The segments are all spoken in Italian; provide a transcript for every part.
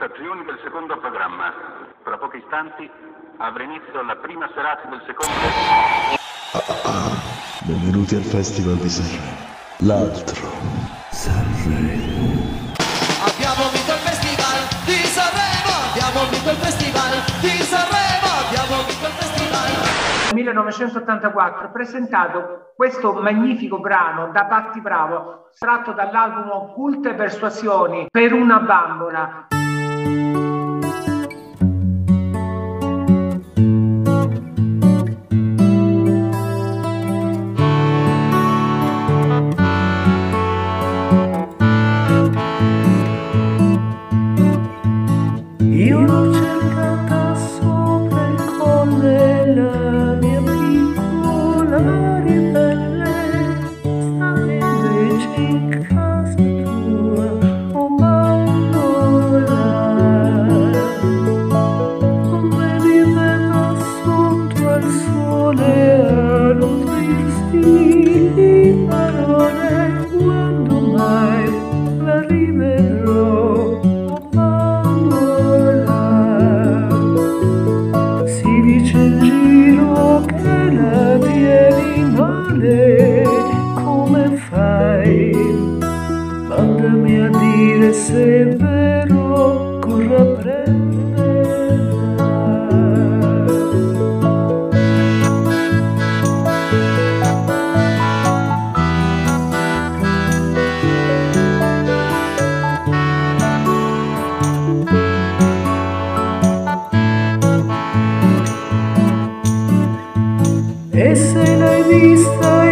Stazioni del secondo programma. Tra pochi istanti avrà inizio la prima serata del secondo... Benvenuti al Festival di Sanremo. L'altro Sanremo. Abbiamo vinto il Festival di Sanremo, abbiamo vinto il Festival di Sanremo, abbiamo vinto il Festival. 1984 ho presentato questo magnifico brano da Patti Bravo, tratto dall'album Occulte Persuasioni per una bambola. E se l'hai vista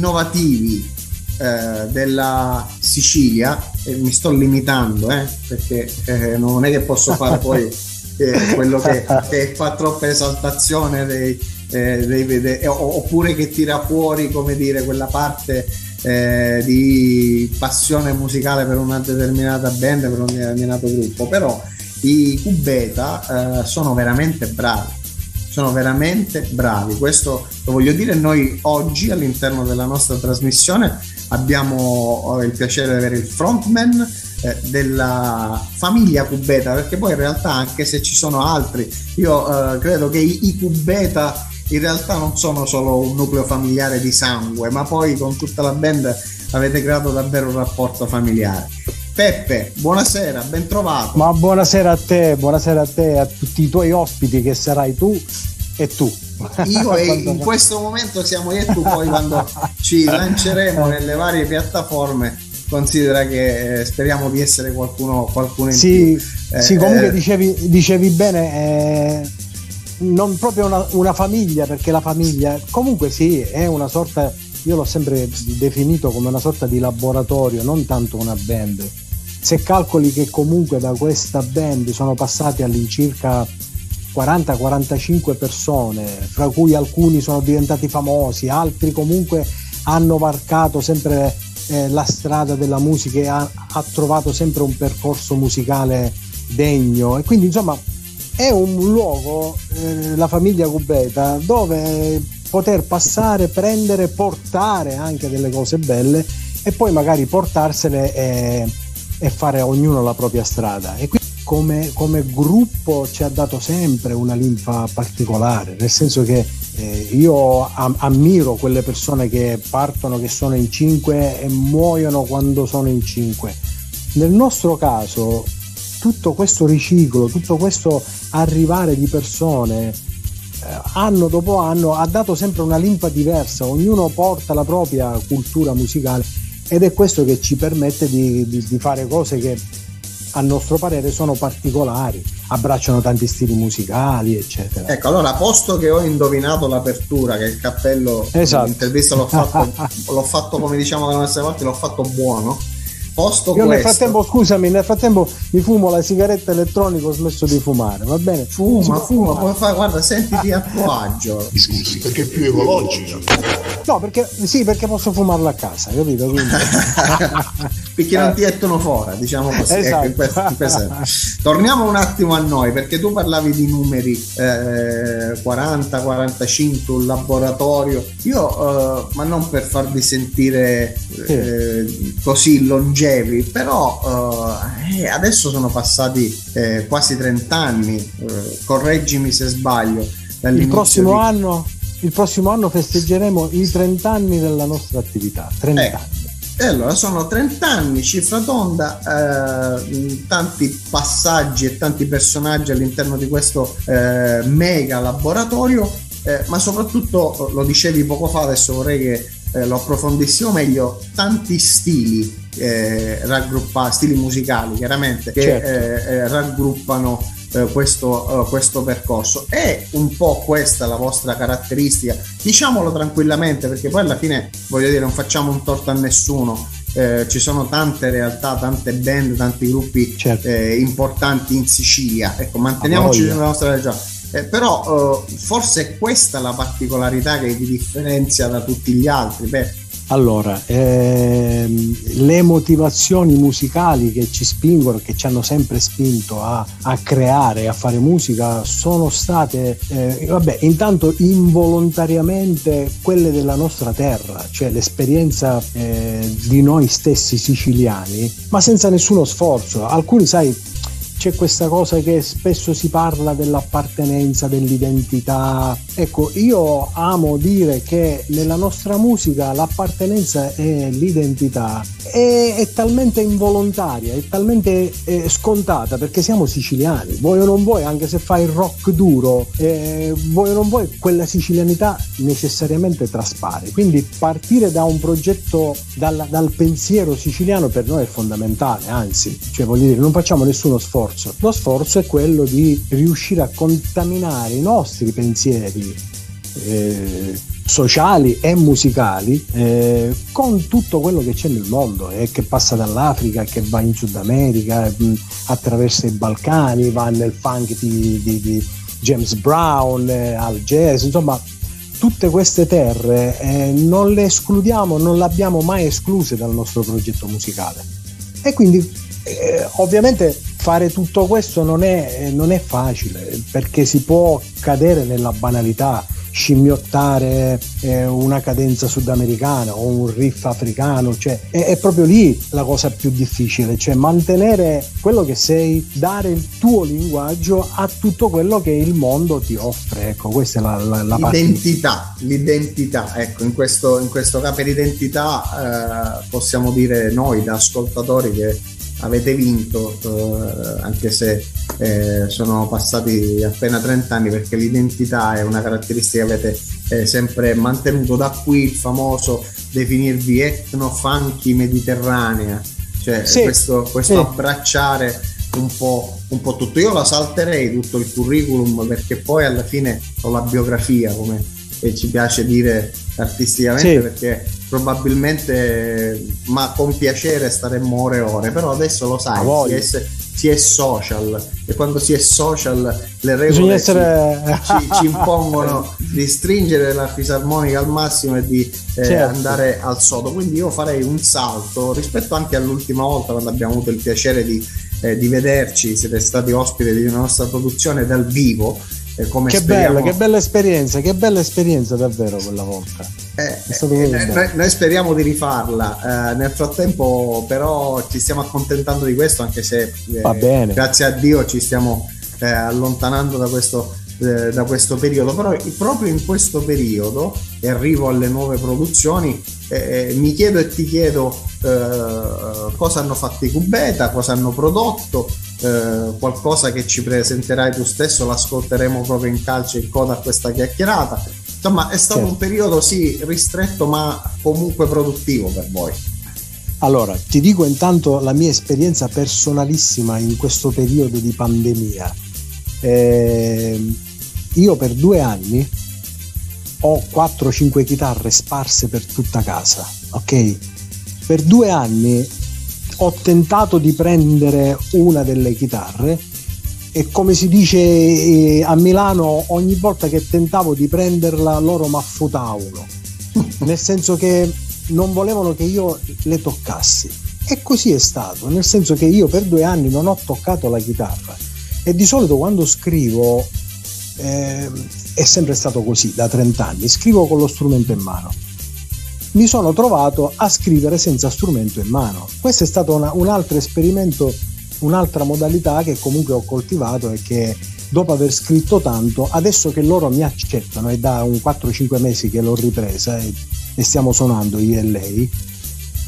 innovativi eh, della Sicilia, e mi sto limitando eh, perché eh, non è che posso fare poi eh, quello che, che fa troppa esaltazione dei, eh, dei- dei- o- oppure che tira fuori come dire quella parte eh, di passione musicale per una determinata band, per un determinato gruppo, però i Cubeta eh, sono veramente bravi sono veramente bravi. Questo lo voglio dire. Noi oggi all'interno della nostra trasmissione abbiamo eh, il piacere di avere il frontman eh, della famiglia Cubeta, perché poi in realtà anche se ci sono altri, io eh, credo che i, i Cubeta in realtà non sono solo un nucleo familiare di sangue, ma poi con tutta la band avete creato davvero un rapporto familiare. Peppe, buonasera, ben trovato. Ma buonasera a te, buonasera a te e a tutti i tuoi ospiti che sarai tu e tu. Io e in questo momento siamo io e tu, poi quando ci lanceremo nelle varie piattaforme considera che eh, speriamo di essere qualcuno, qualcuno in Sì, più. Eh, sì, comunque eh, dicevi, dicevi bene, eh, non proprio una, una famiglia, perché la famiglia comunque sì, è una sorta, io l'ho sempre definito come una sorta di laboratorio, non tanto una band. Se calcoli che comunque da questa band sono passati all'incirca 40-45 persone, fra cui alcuni sono diventati famosi, altri comunque hanno varcato sempre eh, la strada della musica e ha, ha trovato sempre un percorso musicale degno. E quindi insomma è un luogo, eh, la famiglia Cubeta, dove poter passare, prendere, portare anche delle cose belle e poi magari portarsele e, e fare ognuno la propria strada. E quindi come, come gruppo ci ha dato sempre una linfa particolare, nel senso che eh, io am- ammiro quelle persone che partono, che sono in cinque e muoiono quando sono in cinque. Nel nostro caso tutto questo riciclo, tutto questo arrivare di persone eh, anno dopo anno ha dato sempre una linfa diversa, ognuno porta la propria cultura musicale ed è questo che ci permette di, di- di fare cose che a nostro parere sono particolari, abbracciano tanti stili musicali, eccetera. Ecco, allora, posto che ho indovinato l'apertura, che il cappello Esatto. l'intervista l'ho fatto, l'ho fatto come diciamo da nostre parti, l'ho fatto buono. Posto Io nel questo, frattempo, scusami, nel frattempo mi fumo la sigaretta elettronica, ho smesso di fumare, va bene? Fuma, fuma, come fai? Guarda, sentiti a tuo agio. Scusi, perché è più ecologica. No, perché sì, perché posso fumarla a casa, capito? Quindi- perché non ti ettono fuori, diciamo così. Esatto. Ecco, in questo- in questo- Torniamo un attimo a noi, perché tu parlavi di numeri eh, 40, 45, un laboratorio. Io, eh, ma non per farvi sentire eh, così longevi, però eh, adesso sono passati eh, quasi 30 anni, eh, correggimi se sbaglio. il prossimo di- anno il prossimo anno festeggeremo i 30 anni della nostra attività 30 Eh, anni E allora sono 30 anni, cifra tonda, eh, tanti passaggi e tanti personaggi all'interno di questo eh, mega laboratorio, eh, ma soprattutto, eh, lo dicevi poco fa, adesso vorrei che eh, lo approfondissimo meglio, tanti stili eh, raggruppati, stili musicali chiaramente, che Certo. eh, eh, raggruppano eh, questo, eh, questo percorso. È un po' questa la vostra caratteristica, diciamolo tranquillamente perché poi alla fine voglio dire non facciamo un torto a nessuno. Ci sono tante realtà, tante band, tanti gruppi Certo. importanti in Sicilia. Ecco, manteniamoci nella nostra regione. Eh, però eh, forse è questa la particolarità che vi differenzia da tutti gli altri. Beh, Allora, ehm, le motivazioni musicali che ci spingono, che ci hanno sempre spinto a, a creare, a fare musica, sono state, eh, vabbè, intanto involontariamente quelle della nostra terra, cioè l'esperienza eh, di noi stessi siciliani, ma senza nessuno sforzo. Alcuni, sai, c'è questa cosa che spesso si parla dell'appartenenza, dell'identità. Ecco, io amo dire che nella nostra musica l'appartenenza e l'identità è, è talmente involontaria, è talmente eh, scontata perché siamo siciliani. Vuoi o non vuoi, anche se fai rock duro, eh, vuoi o non vuoi, quella sicilianità necessariamente traspare. Quindi partire da un progetto, dalla- dal pensiero siciliano per noi è fondamentale, anzi, cioè voglio dire, non facciamo nessuno sforzo. Lo sforzo è quello di riuscire a contaminare i nostri pensieri eh, sociali e musicali eh, con tutto quello che c'è nel mondo e che passa dall'Africa, che va in Sud America, mh, attraversa i Balcani, va nel funk di, di- di James Brown, eh, al jazz, insomma tutte queste terre eh, non le escludiamo, non le abbiamo mai escluse dal nostro progetto musicale. E quindi eh, ovviamente fare tutto questo non è, eh, non è facile perché si può cadere nella banalità, scimmiottare eh, una cadenza sudamericana o un riff africano, cioè è, è proprio lì la cosa più difficile, cioè mantenere quello che sei, dare il tuo linguaggio a tutto quello che il mondo ti offre. Ecco, questa è la, la, la parte. l'identità, l'identità, ecco, in questo, in questo di identità eh, possiamo dire noi da ascoltatori che avete vinto, eh, anche se eh, sono passati appena 30 anni, perché l'identità è una caratteristica che avete eh, sempre mantenuto. Da qui il famoso definirvi etno-funky mediterranea, cioè Sì, questo, questo sì. abbracciare un po', un po' tutto. Io la salterei tutto il curriculum perché poi alla fine ho la biografia, come ci piace dire artisticamente, Sì. perché probabilmente, ma con piacere staremmo ore e ore, però adesso lo sai, si è, si è social e quando si è social le regole essere ci, ci impongono di stringere la fisarmonica al massimo e di eh, Certo. andare al sodo. Quindi io farei un salto rispetto anche all'ultima volta quando abbiamo avuto il piacere di, eh, di vederci, siete stati ospiti di una nostra produzione dal vivo. eh, come Che speriamo, bella, che bella esperienza, che bella esperienza davvero quella volta. Eh, eh, noi, noi speriamo di rifarla. Eh, nel frattempo, però, ci stiamo accontentando di questo, anche se eh, Va bene. grazie a Dio ci stiamo eh, allontanando da questo, eh, da questo periodo. Però proprio in questo periodo, e arrivo alle nuove produzioni, mi chiedo e ti chiedo cosa hanno fatto i Cubeta, cosa hanno prodotto. qualcosa che ci presenterai tu stesso, l'ascolteremo proprio in calcio in coda a questa chiacchierata. Insomma, è stato Certo. un periodo sì ristretto, ma comunque produttivo per voi. Allora, ti dico intanto la mia esperienza personalissima in questo periodo di pandemia. Ehm, io per due anni ho 4-5 chitarre sparse per tutta casa, ok? Per due anni ho tentato di prendere una delle chitarre e come si dice eh, a Milano, ogni volta che tentavo di prenderla loro mi affutavano, nel senso che non volevano che io le toccassi. E così è stato, nel senso che io per due anni non ho toccato la chitarra e di solito quando scrivo ehm, è sempre stato così da 30 anni, scrivo con lo strumento in mano. Mi sono trovato a scrivere senza strumento in mano. Questo è stato una- un altro esperimento, un'altra modalità che comunque ho coltivato e che dopo aver scritto tanto, adesso che loro mi accettano, è da un 4-5 mesi che l'ho ripresa e, e stiamo suonando io e lei,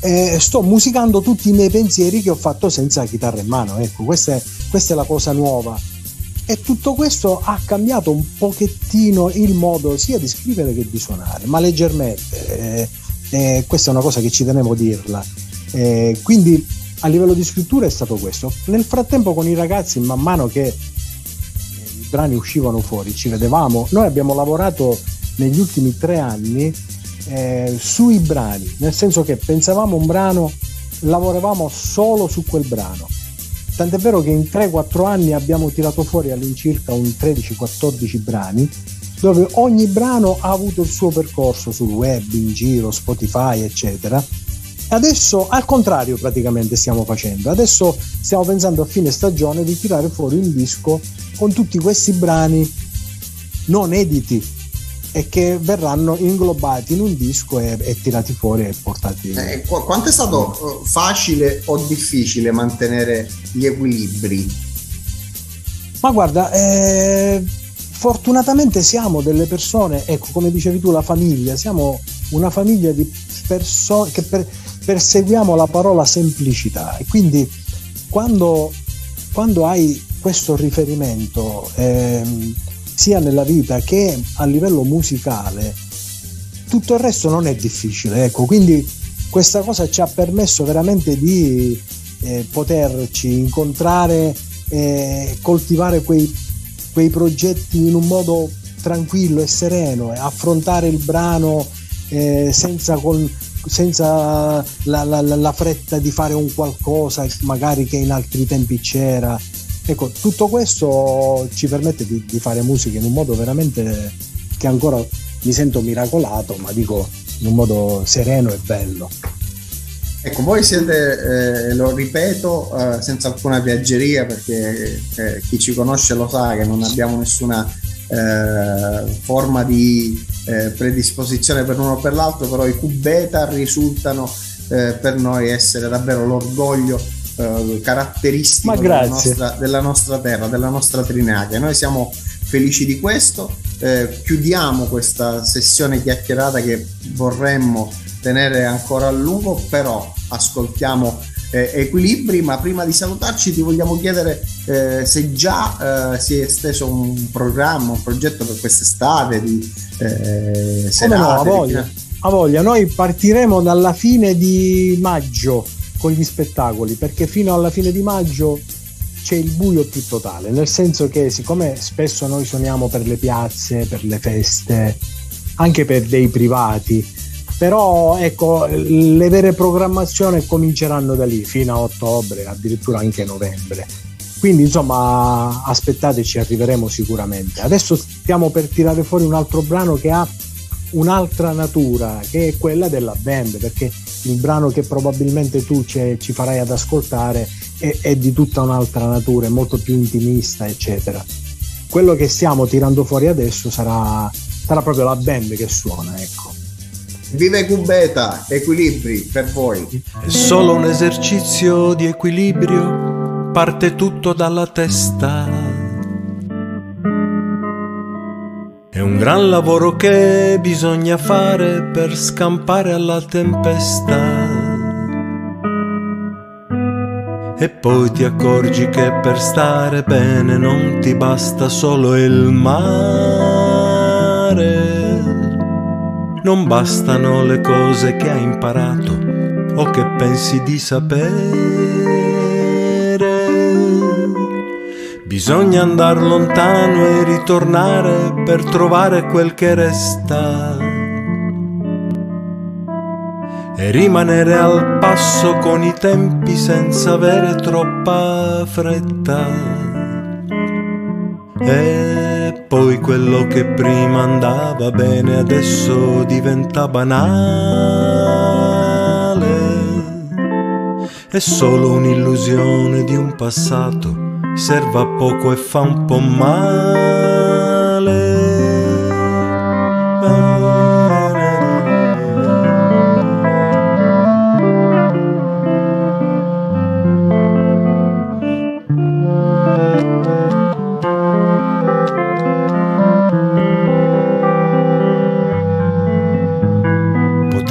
eh, sto musicando tutti i miei pensieri che ho fatto senza chitarra in mano. Ecco, questa è, questa è la cosa nuova. E tutto questo ha cambiato un pochettino il modo sia di scrivere che di suonare, ma leggermente. Eh, eh, questa è una cosa che ci tenevo a dirla. Eh, quindi a livello di scrittura è stato questo. Nel frattempo con i ragazzi, man mano che eh, i brani uscivano fuori, ci vedevamo, noi abbiamo lavorato negli ultimi tre anni eh, sui brani, nel senso che pensavamo un brano, lavoravamo solo su quel brano. Tant'è vero che in 3-4 anni abbiamo tirato fuori all'incirca un 13-14 brani, dove ogni brano ha avuto il suo percorso sul web, in giro, Spotify, eccetera. Adesso al contrario praticamente stiamo facendo. Adesso stiamo pensando a fine stagione di tirare fuori un disco con tutti questi brani non editi e che verranno inglobati in un disco e, e tirati fuori e portati. Eh, qu- quanto è stato eh, facile o difficile mantenere gli equilibri? Ma guarda, eh, fortunatamente siamo delle persone, ecco come dicevi tu, la famiglia, siamo una famiglia di persone che per- perseguiamo la parola semplicità. E quindi quando, quando hai questo riferimento ehm, sia nella vita che a livello musicale, tutto il resto non è difficile, ecco, quindi questa cosa ci ha permesso veramente di eh, poterci incontrare e coltivare quei, quei progetti in un modo tranquillo e sereno affrontare il brano eh, senza, con- senza la, la- la- fretta di fare un qualcosa magari che in altri tempi c'era. Ecco, tutto questo ci permette di, di fare musica in un modo veramente che ancora mi sento miracolato, ma dico in un modo sereno e bello. Ecco, voi siete, eh, lo ripeto, eh, senza alcuna viaggeria, perché eh, chi ci conosce lo sa che non abbiamo nessuna eh, forma di eh, predisposizione per uno o per l'altro, però i cubeta risultano eh, per noi essere davvero l'orgoglio eh, caratteristico della nostra, della nostra terra, della nostra Trinacria. Noi siamo felici di questo. Eh, chiudiamo questa sessione chiacchierata che vorremmo tenere ancora a lungo, però ascoltiamo eh, equilibri, ma prima di salutarci ti vogliamo chiedere eh, se già eh, si è esteso un programma, un progetto per quest'estate di eh, Come no, serate, a voglia. Ha voglia, noi partiremo dalla fine di maggio con gli spettacoli, perché fino alla fine di maggio c'è il buio più totale, nel senso che siccome spesso noi suoniamo per le piazze, per le feste, anche per dei privati, però ecco, le vere programmazioni cominceranno da lì fino a ottobre, addirittura anche novembre. Quindi insomma aspettateci, arriveremo sicuramente. Adesso stiamo per tirare fuori un altro brano che ha un'altra natura, che è quella della band, perché il brano che probabilmente tu ci, farai ad ascoltare è, è di tutta un'altra natura, è molto più intimista, eccetera. Quello che stiamo tirando fuori adesso sarà, sarà proprio la band che suona, ecco. Vive Cubeta, equilibri per voi. È solo un esercizio di equilibrio, parte tutto dalla testa. È un gran lavoro che bisogna fare per scampare alla tempesta. E poi ti accorgi che per stare bene non ti basta solo il mare. Non bastano le cose che hai imparato o che pensi di sapere. Bisogna andare lontano e ritornare per trovare quel che resta. E rimanere al passo con i tempi senza avere troppa fretta. E poi quello che prima andava bene adesso diventa banale. È solo un'illusione di un passato, serve a poco e fa un po' male.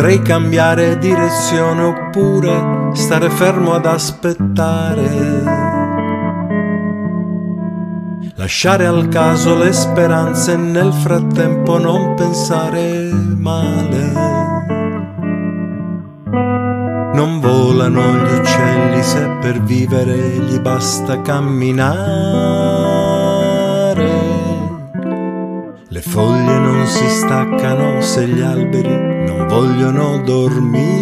Potrei cambiare direzione oppure stare fermo ad aspettare. Lasciare al caso le speranze e nel frattempo non pensare male. Non volano gli uccelli se per vivere gli basta camminare. Le foglie non si staccano se gli alberi non vogliono dormire.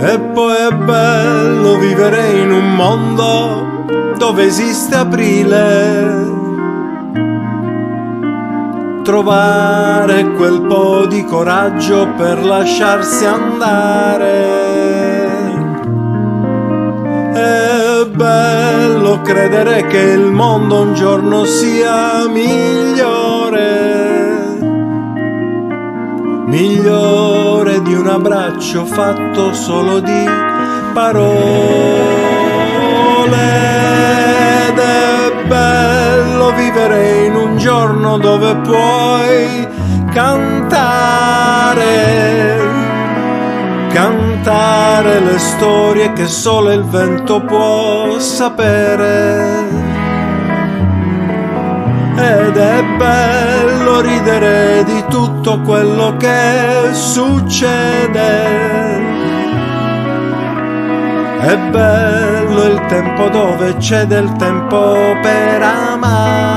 E poi è bello vivere in un mondo dove esiste aprile. Trovare quel po' di coraggio per lasciarsi andare. È bello credere che il mondo un giorno sia migliore. Migliore di un abbraccio fatto solo di parole. Ed è bello vivere in un giorno dove puoi cantare cantare le storie che solo il vento può sapere. Ed è bello ridere di tutto quello che succede. È bello il tempo dove c'è del tempo per amare.